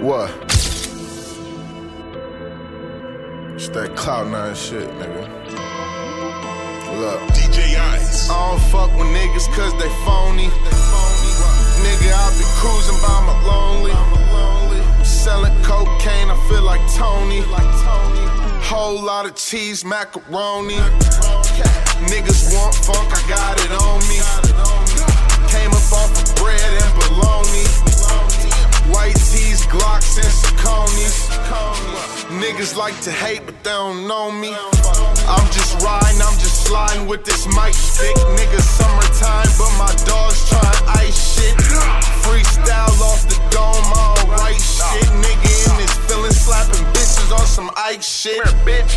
What? It's that cloud nine shit, nigga. Look. DJ Ice. I don't fuck with niggas cause they phony. Nigga, I be cruising by my lonely. Selling cocaine, I feel like Tony. Whole lot of cheese, macaroni. Niggas want funk, I got it on me. Niggas like to hate, but they don't know me. I'm just riding, I'm just sliding with this mic stick. Nigga, summertime, but my dog's trying ice shit. Freestyle off the dome, all right shit. Nigga in this feeling, slapping bitches on some Ike shit.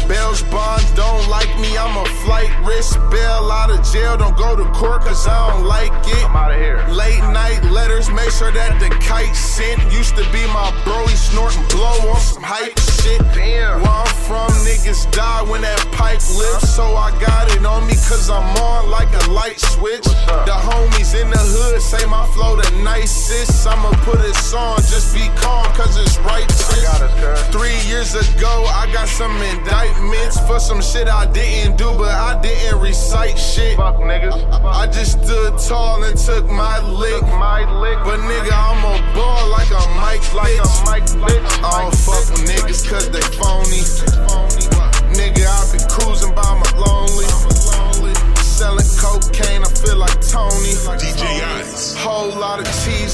Bells Bond don't like me, I'm a flight risk. Bail out of jail, don't go to court cause I don't like it. I'm out of here. Late night letters, make sure that the kite sent. Used to be my bro, he snorting blow on some hype shit. Damn. Where I'm from, niggas die when that pipe lifts. So I got it on me cause I'm on like a light switch. The homies in the hood say my flow the nicest. I'ma put it on, just be calm cause it's righteous. Us. Three years ago, I got some indictments for some shit I didn't do, but I didn't recite shit. Fuck niggas. I just stood tall and took my lick. Took My lick. But nigga, I'm a ball like a Mike like a mic bitch. I don't fuck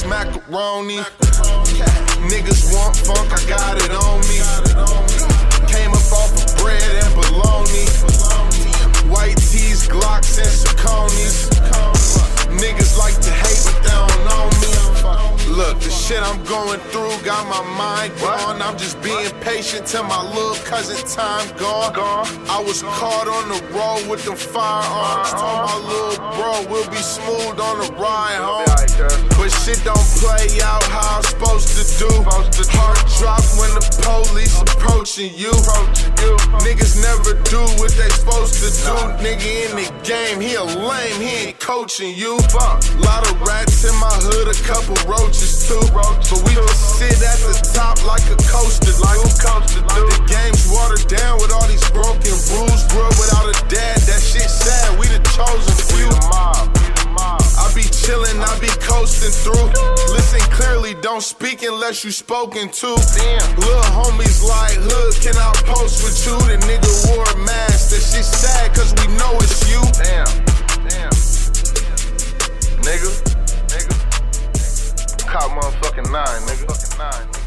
macaroni. Niggas want funk, I got it on me. Came up off of bread and bologna. White tees, Glocks, and Sauconys. Niggas like to hate, but they don't know me. Look, the shit I'm going through got my mind gone. I'm just being patient till my little cousin time gone. I was caught on the road with them firearms. Told my little bro we'll be smooth on the ride home. But shit don't play out how I'm supposed to do. Heart drop when the police approaching you. Niggas never do what they supposed to do. Nigga in the game, he a lame, he ain't coaching you. Lot of rats in my hood, a couple roaches too. But we just sit at the top like a coaster, like a coaster don't speak unless you spoken to. Damn. Little homies like hood, can I post with you? The nigga wore a mask, that shit sad cause we know it's you. Damn. Damn. Nigga. Nigga. Cop motherfucking nine, nigga. Fucking nine, nigga.